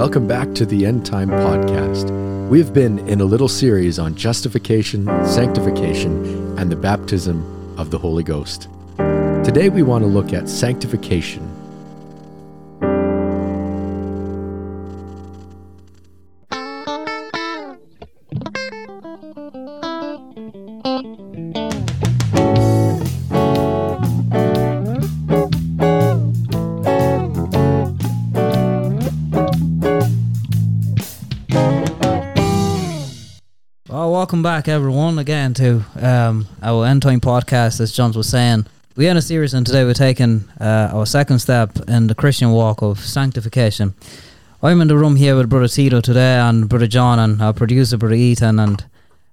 Welcome back to the End Time Podcast. We've been in a little series on justification, sanctification, and the baptism of the Holy Ghost. Today we want to look at sanctification. Well, welcome back, everyone, again to um, our End Time podcast. As John was saying, we are in a series, and today we're taking uh, our second step in the Christian walk of sanctification. I'm in the room here with Brother Tito today, and Brother John, and our producer, Brother Ethan, and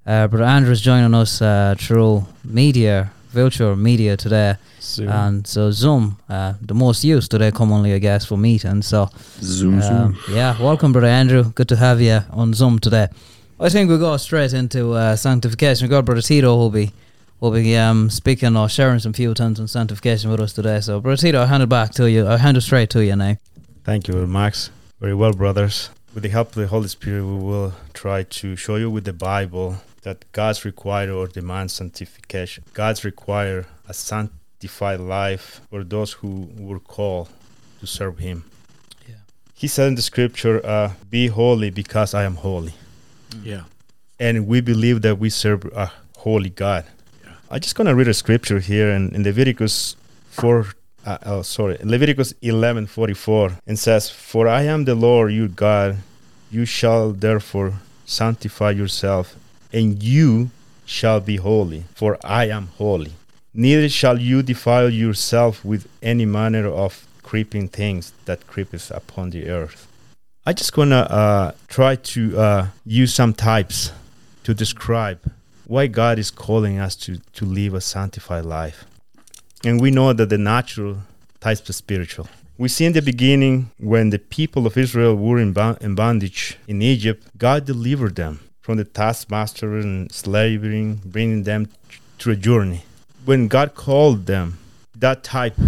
uh, Brother Andrew is joining us uh, through media, virtual media today. And so Zoom, uh, the most used today commonly, I guess, for meetings. So Zoom, um, yeah, welcome, Brother Andrew. Good to have you on Zoom today. I think we'll go straight into uh, sanctification. We've got Brother Tito who'll be will be um, speaking or sharing some few things on sanctification with us today. So, Brother Tito, I'll hand it back to you. I'll hand it straight to you now. Thank you, Max. Very well, brothers. With the help of the Holy Spirit, we will try to show you with the Bible that God's require or demand sanctification. God's require a sanctified life for those who were called to serve Him. Yeah. He said in the scripture, uh, "Be holy, because I am holy." Yeah. and we believe that we serve a holy God. I'm just gonna read a scripture here in, in Leviticus four. Uh, oh, sorry, Leviticus eleven forty four, and says, "For I am the Lord your God; you shall therefore sanctify yourself, and you shall be holy, for I am holy. Neither shall you defile yourself with any manner of creeping things that creepeth upon the earth." I just gonna uh, try to uh, use some types to describe why God is calling us to to live a sanctified life, and we know that the natural ties to spiritual. We see in the beginning when the people of Israel were in, in bondage in Egypt, God delivered them from the taskmaster and slavery, bringing them through a journey. When God called them, that type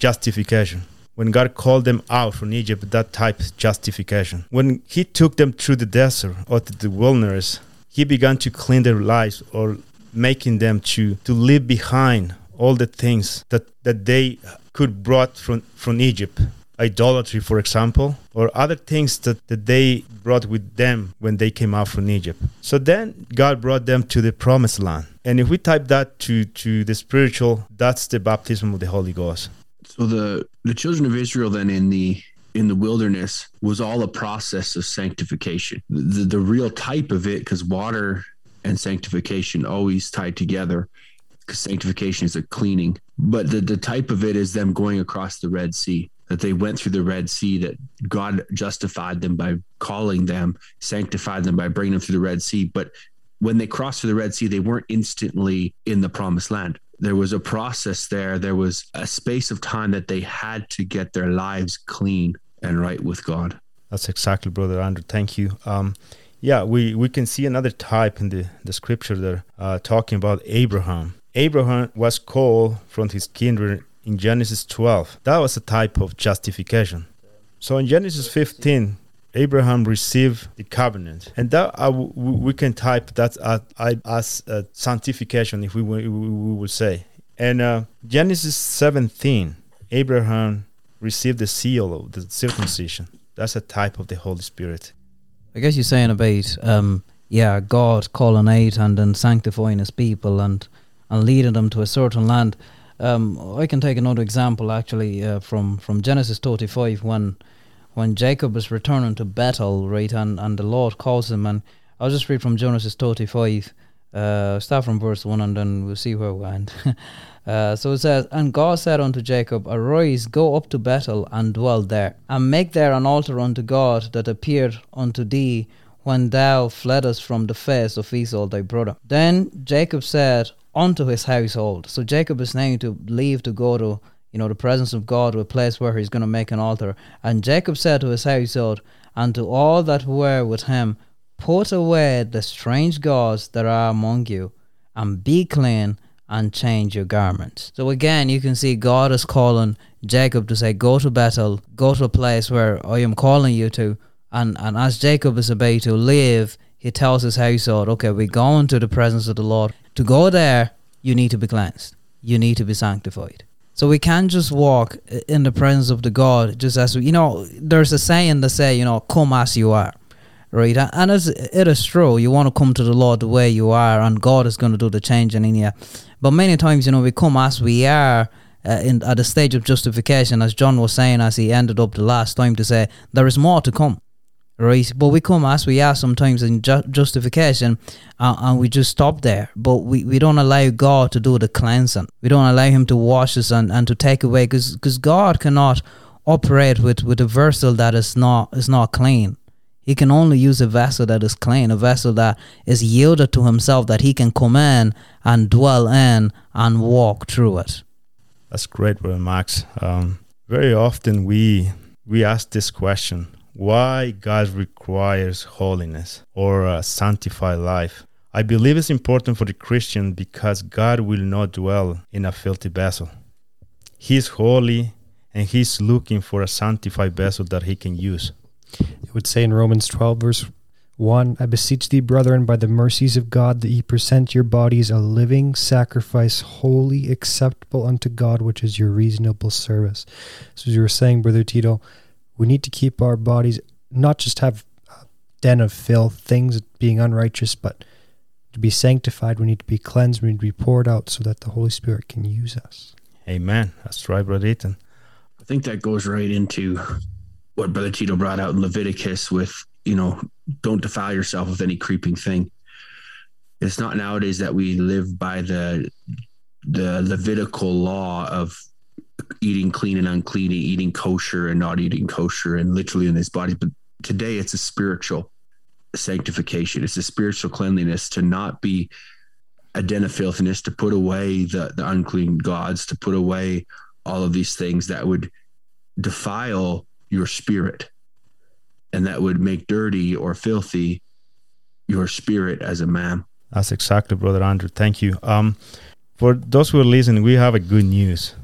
justification when God called them out from Egypt, that type of justification. When He took them through the desert or to the wilderness, He began to clean their lives or making them to, to leave behind all the things that, that they could brought from, from Egypt. Idolatry, for example, or other things that, that they brought with them when they came out from Egypt. So then God brought them to the promised land. And if we type that to, to the spiritual, that's the baptism of the Holy Ghost. So the the children of Israel then in the in the wilderness was all a process of sanctification. The the real type of it, because water and sanctification always tied together, because sanctification is a cleaning. But the the type of it is them going across the Red Sea. That they went through the Red Sea. That God justified them by calling them, sanctified them by bringing them through the Red Sea. But when they crossed through the Red Sea, they weren't instantly in the Promised Land there was a process there. There was a space of time that they had to get their lives clean and right with God. That's exactly, brother Andrew. Thank you. Um, yeah, we, we can see another type in the, the scripture there, uh, talking about Abraham. Abraham was called from his kindred in Genesis 12. That was a type of justification. So in Genesis 15, Abraham received the covenant, and that uh, we can type that as, a sanctification, if we, we, we would say. And uh, Genesis 17, Abraham received the seal of the circumcision. That's a type of the Holy Spirit. I guess you're saying about, um, yeah, God calling out and then sanctifying His people and and leading them to a certain land. Um, I can take another example actually uh, from from Genesis 35 when when Jacob is returning to Bethel, right, and, and the Lord calls him, and I'll just read from Genesis 35, uh, start from verse 1, and then we'll see where we end. uh, so it says, And God said unto Jacob, Arise, go up to Bethel, and dwell there, and make there an altar unto God that appeared unto thee when thou fleddest from the face of Esau thy brother. Then Jacob said unto his household, so Jacob is now to leave to go to you know, the presence of God to a place where he's going to make an altar. And Jacob said to his household and to all that were with him, Put away the strange gods that are among you, and be clean and change your garments. So again, you can see God is calling Jacob to say, Go to Bethel, go to a place where I am calling you to, And and as Jacob is about to leave, he tells his household, Okay, we're going to the presence of the Lord. To go there, you need to be cleansed. You need to be sanctified. So we can't just walk in the presence of the God just as we, you know, there's a saying that say, you know, come as you are. Right, and it's, it is true. You want to come to the Lord the way you are, and God is going to do the changing in you. But many times, you know, we come as we are, uh, in at the stage of justification, as John was saying as he ended up the last time to say, there is more to come right? But we come as we are sometimes in ju- justification, uh, and we just stop there. But we, we don't allow God to do the cleansing. We don't allow Him to wash us and, and to take away, because God cannot operate with, with a vessel that is not is not clean. He can only use a vessel that is clean, a vessel that is yielded to Himself, that He can come in and dwell in and walk through it. That's great, Brother Max. Um, very often we we ask this question why God requires holiness or a sanctified life. I believe it's important for the Christian because God will not dwell in a filthy vessel. He is holy and He's looking for a sanctified vessel that He can use. It would say in Romans 12, verse 1 I beseech thee, brethren, by the mercies of God, that ye present your bodies a living sacrifice, holy, acceptable unto God, which is your reasonable service. So, as you were saying, Brother Tito, we need to keep our bodies not just have a den of filth, things being unrighteous, but to be sanctified. We need to be cleansed. We need to be poured out so that the Holy Spirit can use us. Amen. That's right, Brother Ethan. I think that goes right into what Brother Tito brought out in Leviticus with, you know, don't defile yourself with any creeping thing. It's not nowadays that we live by the the Levitical law of eating clean and unclean, eating kosher and not eating kosher, and literally in his body. But today it's a spiritual sanctification. It's a spiritual cleanliness to not be a den of filthiness, to put away the, the unclean gods, to put away all of these things that would defile your spirit and that would make dirty or filthy your spirit as a man. That's exactly, Brother Andrew. Thank you. Um, for those who are listening, we have a good news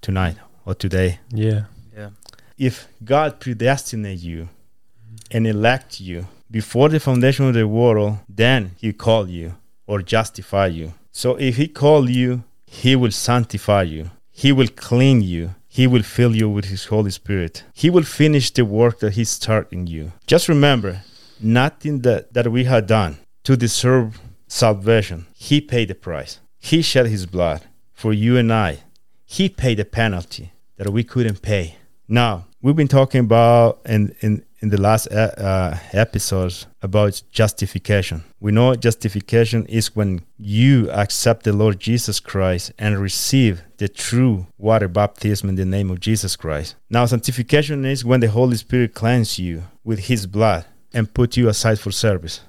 tonight or today. Yeah. Yeah. If God predestinate you mm-hmm. and elect you before the foundation of the world, then he called you or justify you. So if he called you, he will sanctify you. He will clean you. He will fill you with his Holy Spirit. He will finish the work that he started in you. Just remember, nothing that, that we had done to deserve salvation. He paid the price. He shed his blood for you and I he paid a penalty that we couldn't pay. Now, we've been talking about in, in, in the last uh, uh, episodes about justification. We know justification is when you accept the Lord Jesus Christ and receive the true water baptism in the name of Jesus Christ. Now, sanctification is when the Holy Spirit cleanses you with His blood and put you aside for service.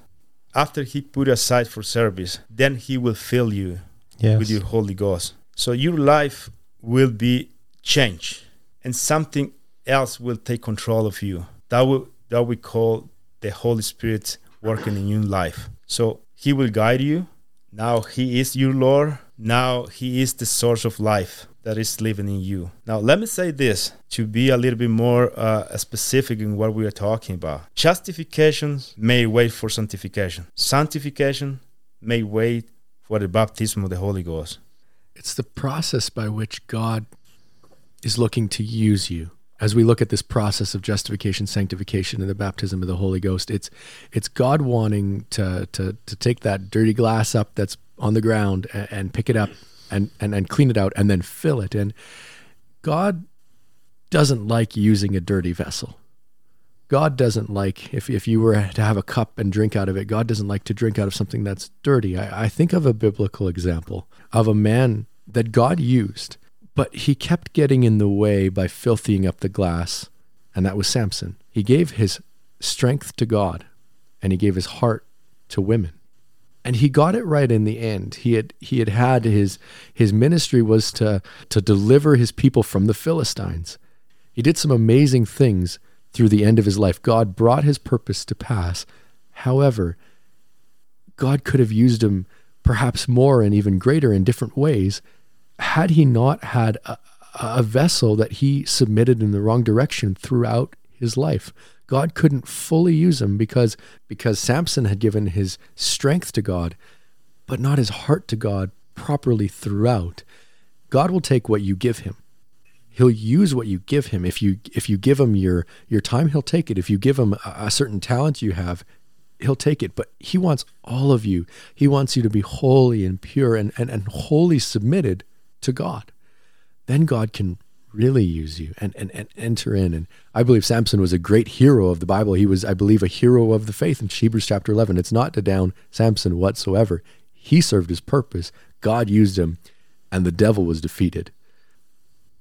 After He put you aside for service, then He will fill you yes. with your Holy Ghost. So your life will be changed and something else will take control of you. That will that we call the Holy Spirit working in your life. So he will guide you. Now he is your Lord. Now he is the source of life that is living in you. Now let me say this to be a little bit more uh, specific in what we are talking about. Justification may wait for sanctification. Sanctification may wait for the baptism of the Holy Ghost. It's the process by which God is looking to use you. As we look at this process of justification, sanctification, and the baptism of the Holy Ghost, it's it's God wanting to to to take that dirty glass up that's on the ground and, and pick it up and, and and clean it out and then fill it. And God doesn't like using a dirty vessel. God doesn't like if if you were to have a cup and drink out of it. God doesn't like to drink out of something that's dirty. I, I think of a biblical example of a man that God used, but he kept getting in the way by filthying up the glass, and that was Samson. He gave his strength to God, and he gave his heart to women. And he got it right in the end. He had he had had his his ministry was to to deliver his people from the Philistines. He did some amazing things through the end of his life. God brought his purpose to pass. However, God could have used him perhaps more and even greater in different ways, had he not had a, a vessel that he submitted in the wrong direction throughout his life. God couldn't fully use him because because Samson had given his strength to God, but not his heart to God properly throughout. God will take what you give him. He'll use what you give him. If you if you give him your your time, he'll take it. If you give him a, a certain talent you have, he'll take it. But he wants all of you. He wants you to be holy and pure and, and, and wholly submitted to God. Then God can really use you and, and, and enter in. And I believe Samson was a great hero of the Bible. He was, I believe, a hero of the faith in Hebrews chapter 11. It's not to down Samson whatsoever. He served his purpose. God used him, and the devil was defeated.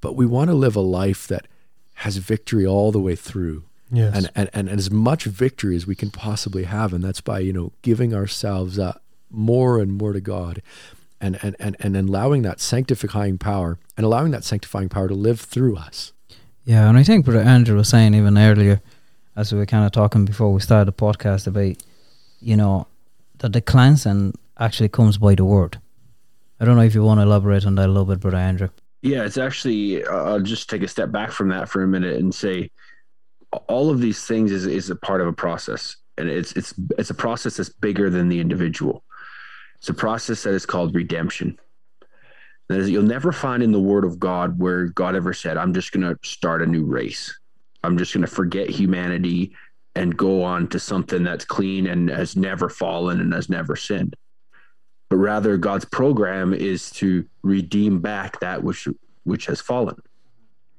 But we want to live a life that has victory all the way through. Yes. And, and, and as much victory as we can possibly have. And that's by, you know, giving ourselves up more and more to God and, and, and, and allowing that sanctifying power and allowing that sanctifying power to live through us. Yeah, and I think what Andrew was saying even earlier, as we were kind of talking before we started the podcast about, you know, that the cleansing actually comes by the word. I don't know if you want to elaborate on that a little bit, Brother Andrew. Yeah, it's actually. Uh, I'll just take a step back from that for a minute and say, all of these things is is a part of a process, and it's it's it's a process that's bigger than the individual. It's a process that is called redemption. That is, you'll never find in the Word of God where God ever said, "I'm just going to start a new race. I'm just going to forget humanity and go on to something that's clean and has never fallen and has never sinned." But rather, God's program is to redeem back that which which has fallen.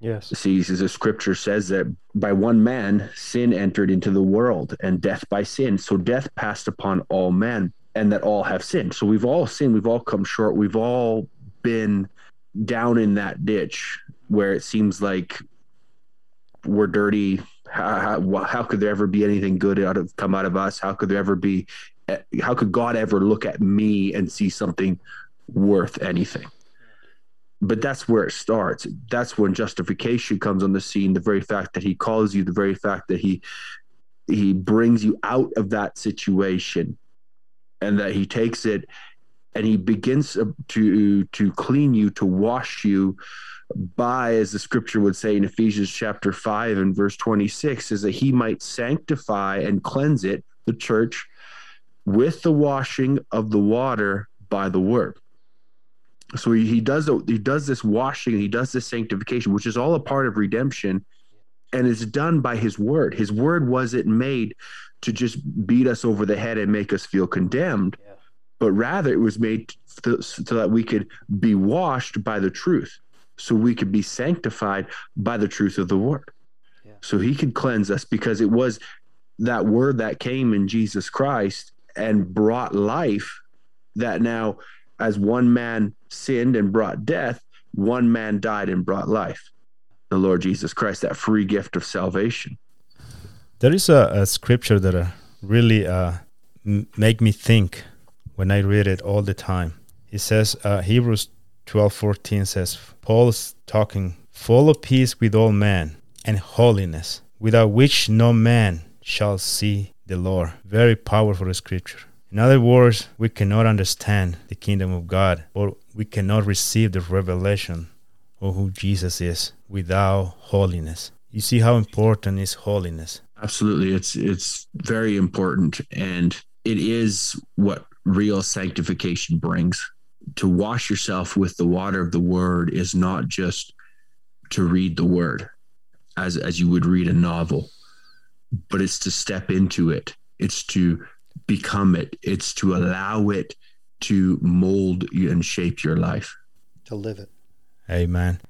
Yes. See, as the scripture says that by one man sin entered into the world, and death by sin. So death passed upon all men, and that all have sinned. So we've all sinned. We've all come short. We've all been down in that ditch where it seems like we're dirty. How, how, how could there ever be anything good out of come out of us? How could there ever be? How could God ever look at me and see something worth anything? but that's where it starts that's when justification comes on the scene the very fact that he calls you the very fact that he he brings you out of that situation and that he takes it and he begins to to clean you to wash you by as the scripture would say in Ephesians chapter 5 and verse 26 is that he might sanctify and cleanse it the church with the washing of the water by the word so he, he does he does this washing he does this sanctification which is all a part of redemption and it's done by his word his word wasn't made to just beat us over the head and make us feel condemned yeah. but rather it was made to, so that we could be washed by the truth so we could be sanctified by the truth of the word yeah. so he could cleanse us because it was that word that came in jesus christ and brought life that now as one man sinned and brought death, one man died and brought life. The Lord Jesus Christ, that free gift of salvation. There is a, a scripture that uh, really uh, m- make me think when I read it all the time. It says uh, Hebrews twelve fourteen says Paul's talking full of peace with all men and holiness, without which no man shall see the Lord. Very powerful scripture. In other words, we cannot understand the kingdom of God or we cannot receive the revelation of who Jesus is without holiness. You see how important is holiness. Absolutely. It's it's very important and it is what real sanctification brings. To wash yourself with the water of the word is not just to read the word as as you would read a novel, but it's to step into it. It's to become it. It's to allow it to mold and shape your life. To live it. Amen.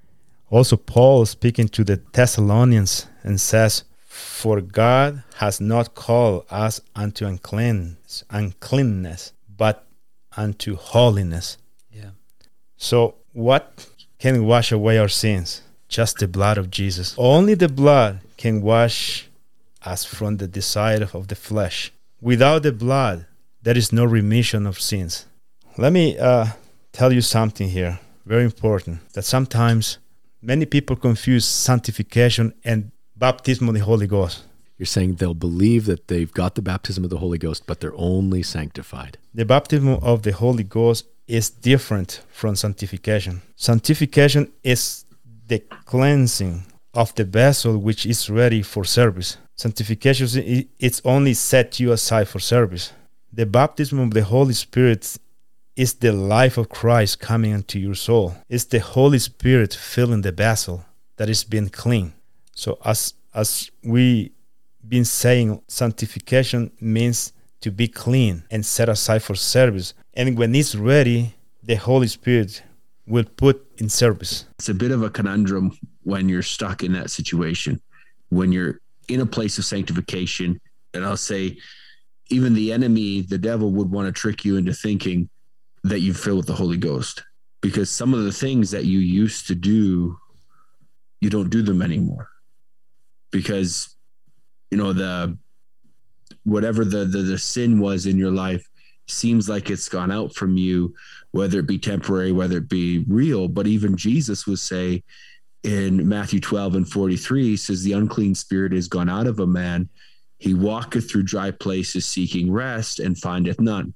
Also, Paul speaking to the Thessalonians and says, For God has not called us unto uncleanness, uncleanness, but unto holiness. Yeah. So, what can wash away our sins? Just the blood of Jesus. Only the blood can wash us from the desire of the flesh. Without the blood, there is no remission of sins. Let me uh, tell you something here, very important, that sometimes many people confuse sanctification and baptism of the Holy Ghost. You're saying they'll believe that they've got the baptism of the Holy Ghost, but they're only sanctified. The baptism of the Holy Ghost is different from sanctification. Sanctification is the cleansing of the vessel which is ready for service. Sanctification it's only set you aside for service. The baptism of the Holy Spirit is the life of Christ coming into your soul. It's the Holy Spirit filling the vessel that is being clean. So as as we been saying, sanctification means to be clean and set aside for service. And when it's ready, the Holy Spirit will put in service. It's a bit of a conundrum when you're stuck in that situation, when you're in a place of sanctification. And I'll say, even the enemy, the devil, would want to trick you into thinking that you fill with the Holy Ghost because some of the things that you used to do, you don't do them anymore because you know the whatever the, the the sin was in your life seems like it's gone out from you whether it be temporary whether it be real but even jesus would say in matthew 12 and 43 says the unclean spirit is gone out of a man. He walketh through dry places seeking rest and findeth none.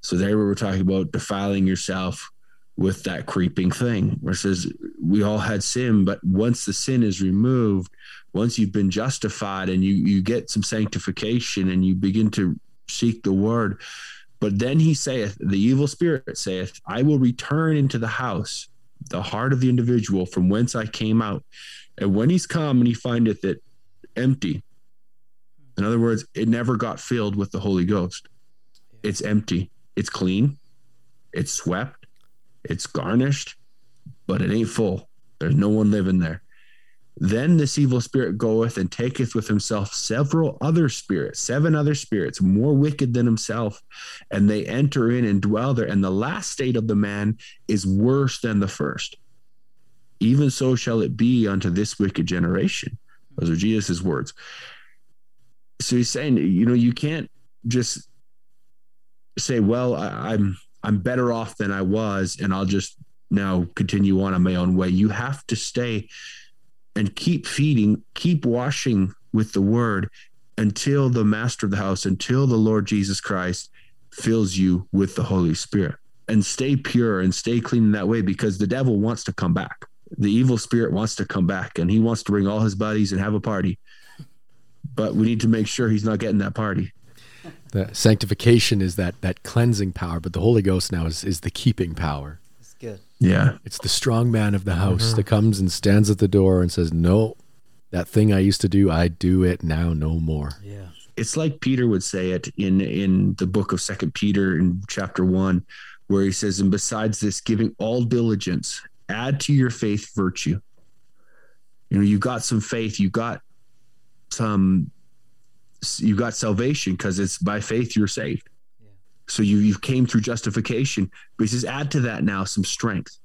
So there we were talking about defiling yourself with that creeping thing where it says we all had sin but once the sin is removed once you've been justified and you you get some sanctification and you begin to seek the word but then he saith the evil spirit saith i will return into the house the heart of the individual from whence i came out. And when he's come and he findeth it empty in other words it never got filled with the holy ghost. It's empty. It's clean. It's swept. It's garnished. But it ain't full. There's no one living there then this evil spirit goeth and taketh with himself several other spirits, seven other spirits, more wicked than himself, and they enter in and dwell there. And the last state of the man is worse than the first. Even so shall it be unto this wicked generation. Those are Jesus' words. So he's saying, you know, you can't just say, well, I, I'm I'm better off than I was, and I'll just now continue on on my own way. You have to stay and keep feeding, keep washing with the word until the master of the house, until the Lord Jesus Christ fills you with the Holy Spirit. And stay pure and stay clean in that way because the devil wants to come back. The evil spirit wants to come back and he wants to bring all his buddies and have a party. But we need to make sure he's not getting that party. The sanctification is that that cleansing power, but the Holy Ghost now is, is the keeping power. It's good. Yeah. It's the strong man of the mm-hmm. house that comes and stands at the door and says, No, that thing I used to do, I do it now no more. Yeah. it's like Peter would say it in in the book of Second Peter in chapter one, where he says, "And besides this, giving all diligence, add to your faith virtue." You know, you got some faith, you got some, you got salvation because it's by faith you're saved. So you you came through justification, but he says, add to that now some strength,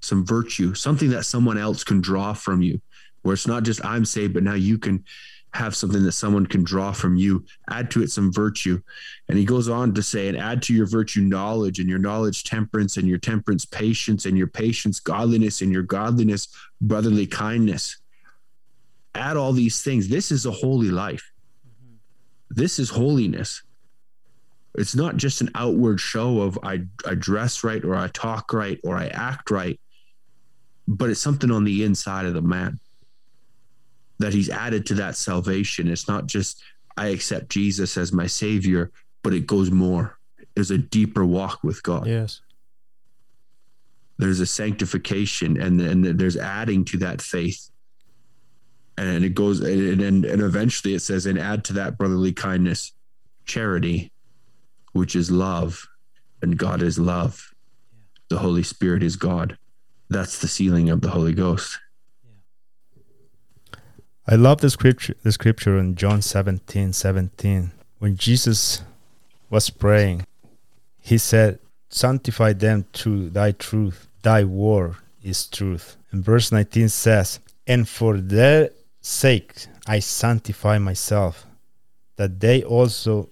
some virtue, something that someone else can draw from you, where it's not just I'm saved, but now you can have something that someone can draw from you, add to it some virtue. And he goes on to say, and add to your virtue knowledge, and your knowledge temperance, and your temperance patience, and your patience godliness, and your godliness brotherly kindness. Add all these things. This is a holy life. Mm-hmm. This is holiness. It's not just an outward show of I, I dress right, or I talk right, or I act right, but it's something on the inside of the man that he's added to that salvation. It's not just I accept Jesus as my savior, but it goes more. There's a deeper walk with God. Yes. There's a sanctification and and there's adding to that faith. And it goes and and, and eventually it says and add to that brotherly kindness, charity, which is love, and God is love. The Holy Spirit is God. That's the sealing of the Holy Ghost. I love the scripture the scripture in John 17, 17. When Jesus was praying, he said, Sanctify them through thy truth. Thy word is truth. And verse 19 says, And for their sake I sanctify myself, that they also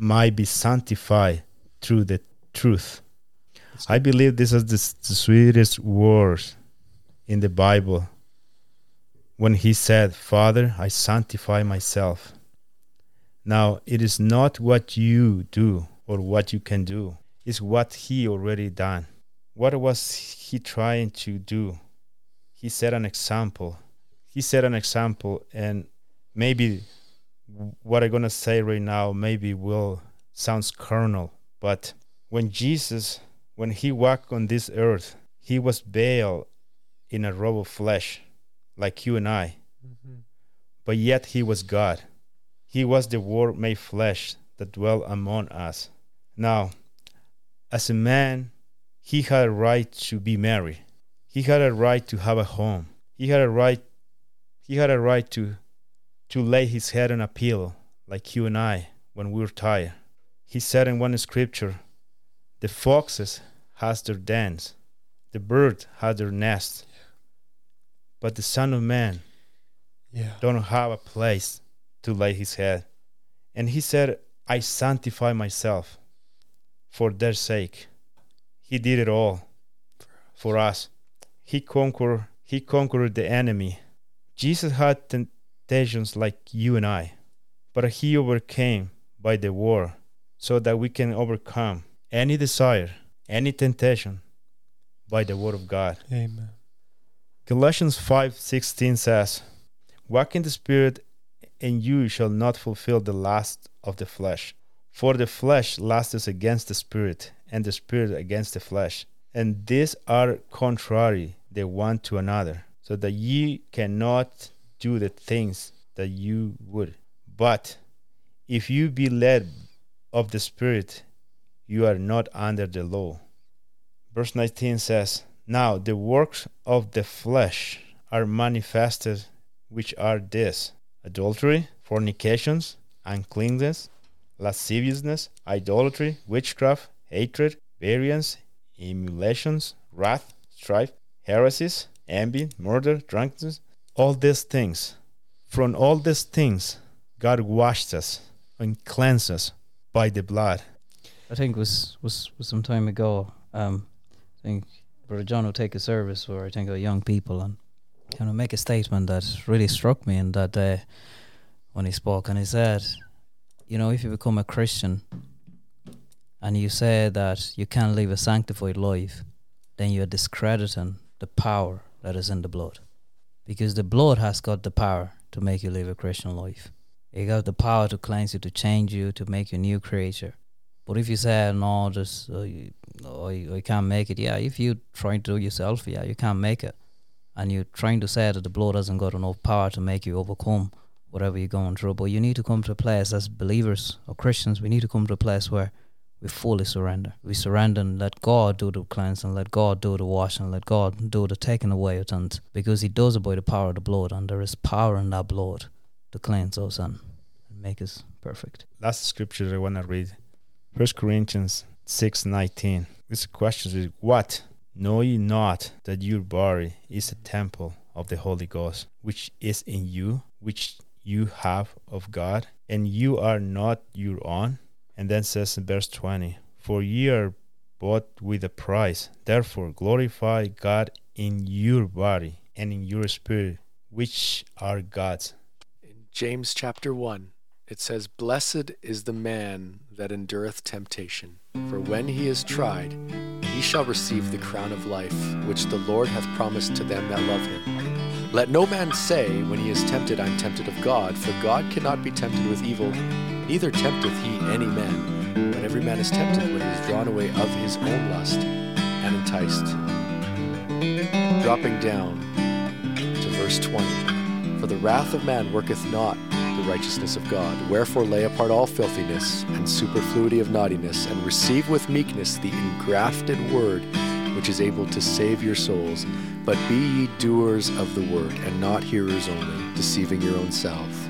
might be sanctified through the truth. I believe this is the, the sweetest words in the Bible when he said, Father, I sanctify myself. Now, it is not what you do or what you can do, it's what he already done. What was he trying to do? He set an example. he set an example, and maybe what I'm gonna say right now maybe will sounds carnal, but when Jesus, when he walked on this earth, he was veiled in a robe of flesh, like you and I, Mm-hmm. but yet he was God. He was the Word made flesh that dwelt among us. Now, as a man, he had a right to be married. He had a right to have a home. He had a right he had a right to to lay his head on a pillow like you and I when we were tired. He said in one scripture, the foxes has their dens, the bird has their nest, but the Son of Man Yeah. don't have a place to lay his head. And he said, I sanctify myself for their sake. He did it all for us. He conquered he conquered the enemy. Jesus had temptations like you and I, but he overcame by the word so that we can overcome any desire, any temptation by the word of God. Amen. Galatians 5:16 says, "Walk in the spirit, and you shall not fulfill the lust of the flesh. For the flesh lusts against the spirit, and the spirit against the flesh. And these are contrary the one to another, so that ye cannot do the things that you would. But if you be led of the spirit, you are not under the law." Verse 19 says, Now the works of the flesh are manifested, which are this adultery, fornications, uncleanness, lasciviousness, idolatry, witchcraft, hatred, variance, emulations, wrath, strife, heresies, envy, murder, drunkenness, all these things. From all these things, God washed us and cleansed us by the blood. I think was was was some time ago. Um, I think Brother John will take a service where I think of young people and kind of make a statement that really struck me in that day when he spoke, and he said, "You know, if you become a Christian and you say that you can't live a sanctified life, then you're discrediting the power that is in the blood, because the blood has got the power to make you live a Christian life. It got the power to cleanse you, to change you, to make you a new creature." But if you say no, just uh, you, no, I, I can't make it. Yeah, if you try to do yourself, yeah, you can't make it, and you're trying to say that the blood hasn't got enough power to make you overcome whatever you're going through. But you need to come to a place as believers or Christians. We need to come to a place where we fully surrender. We surrender and let God do the cleansing, let God do the washing, let God do the taking away of sins, because He does it by the power of the blood, and there is power in that blood to cleanse us and make us perfect. last scripture I want to read. First Corinthians six nineteen. This question is what? Know ye not that your body is a temple of the Holy Ghost, which is in you, which you have of God, and you are not your own? And then says in verse twenty, For ye are bought with a price. Therefore glorify God in your body and in your spirit, which are God's. In James chapter 1, it says, Blessed is the man that endureth temptation, for when he is tried, he shall receive the crown of life, which the Lord hath promised to them that love him. Let no man say, when he is tempted, I am tempted of God, for God cannot be tempted with evil, neither tempteth he any man. But every man is tempted when he is drawn away of his own lust and enticed. Dropping down to verse 20. For the wrath of man worketh not the righteousness of God. Wherefore lay apart all filthiness and superfluity of naughtiness, and receive with meekness the engrafted word, which is able to save your souls. But be ye doers of the word, and not hearers only, deceiving your own self.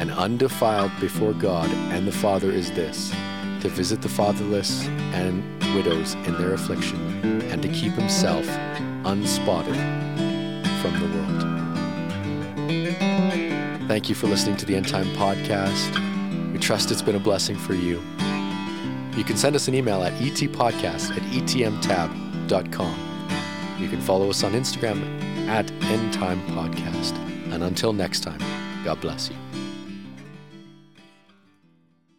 and undefiled before God and the Father is this to visit the fatherless and widows in their affliction, and to keep himself unspotted from the world. Thank you for listening to the End Time Podcast. We trust it's been a blessing for you. You can send us an email at etpodcast at etmtab.com. You can follow us on Instagram at End Time Podcast. And until next time, God bless you.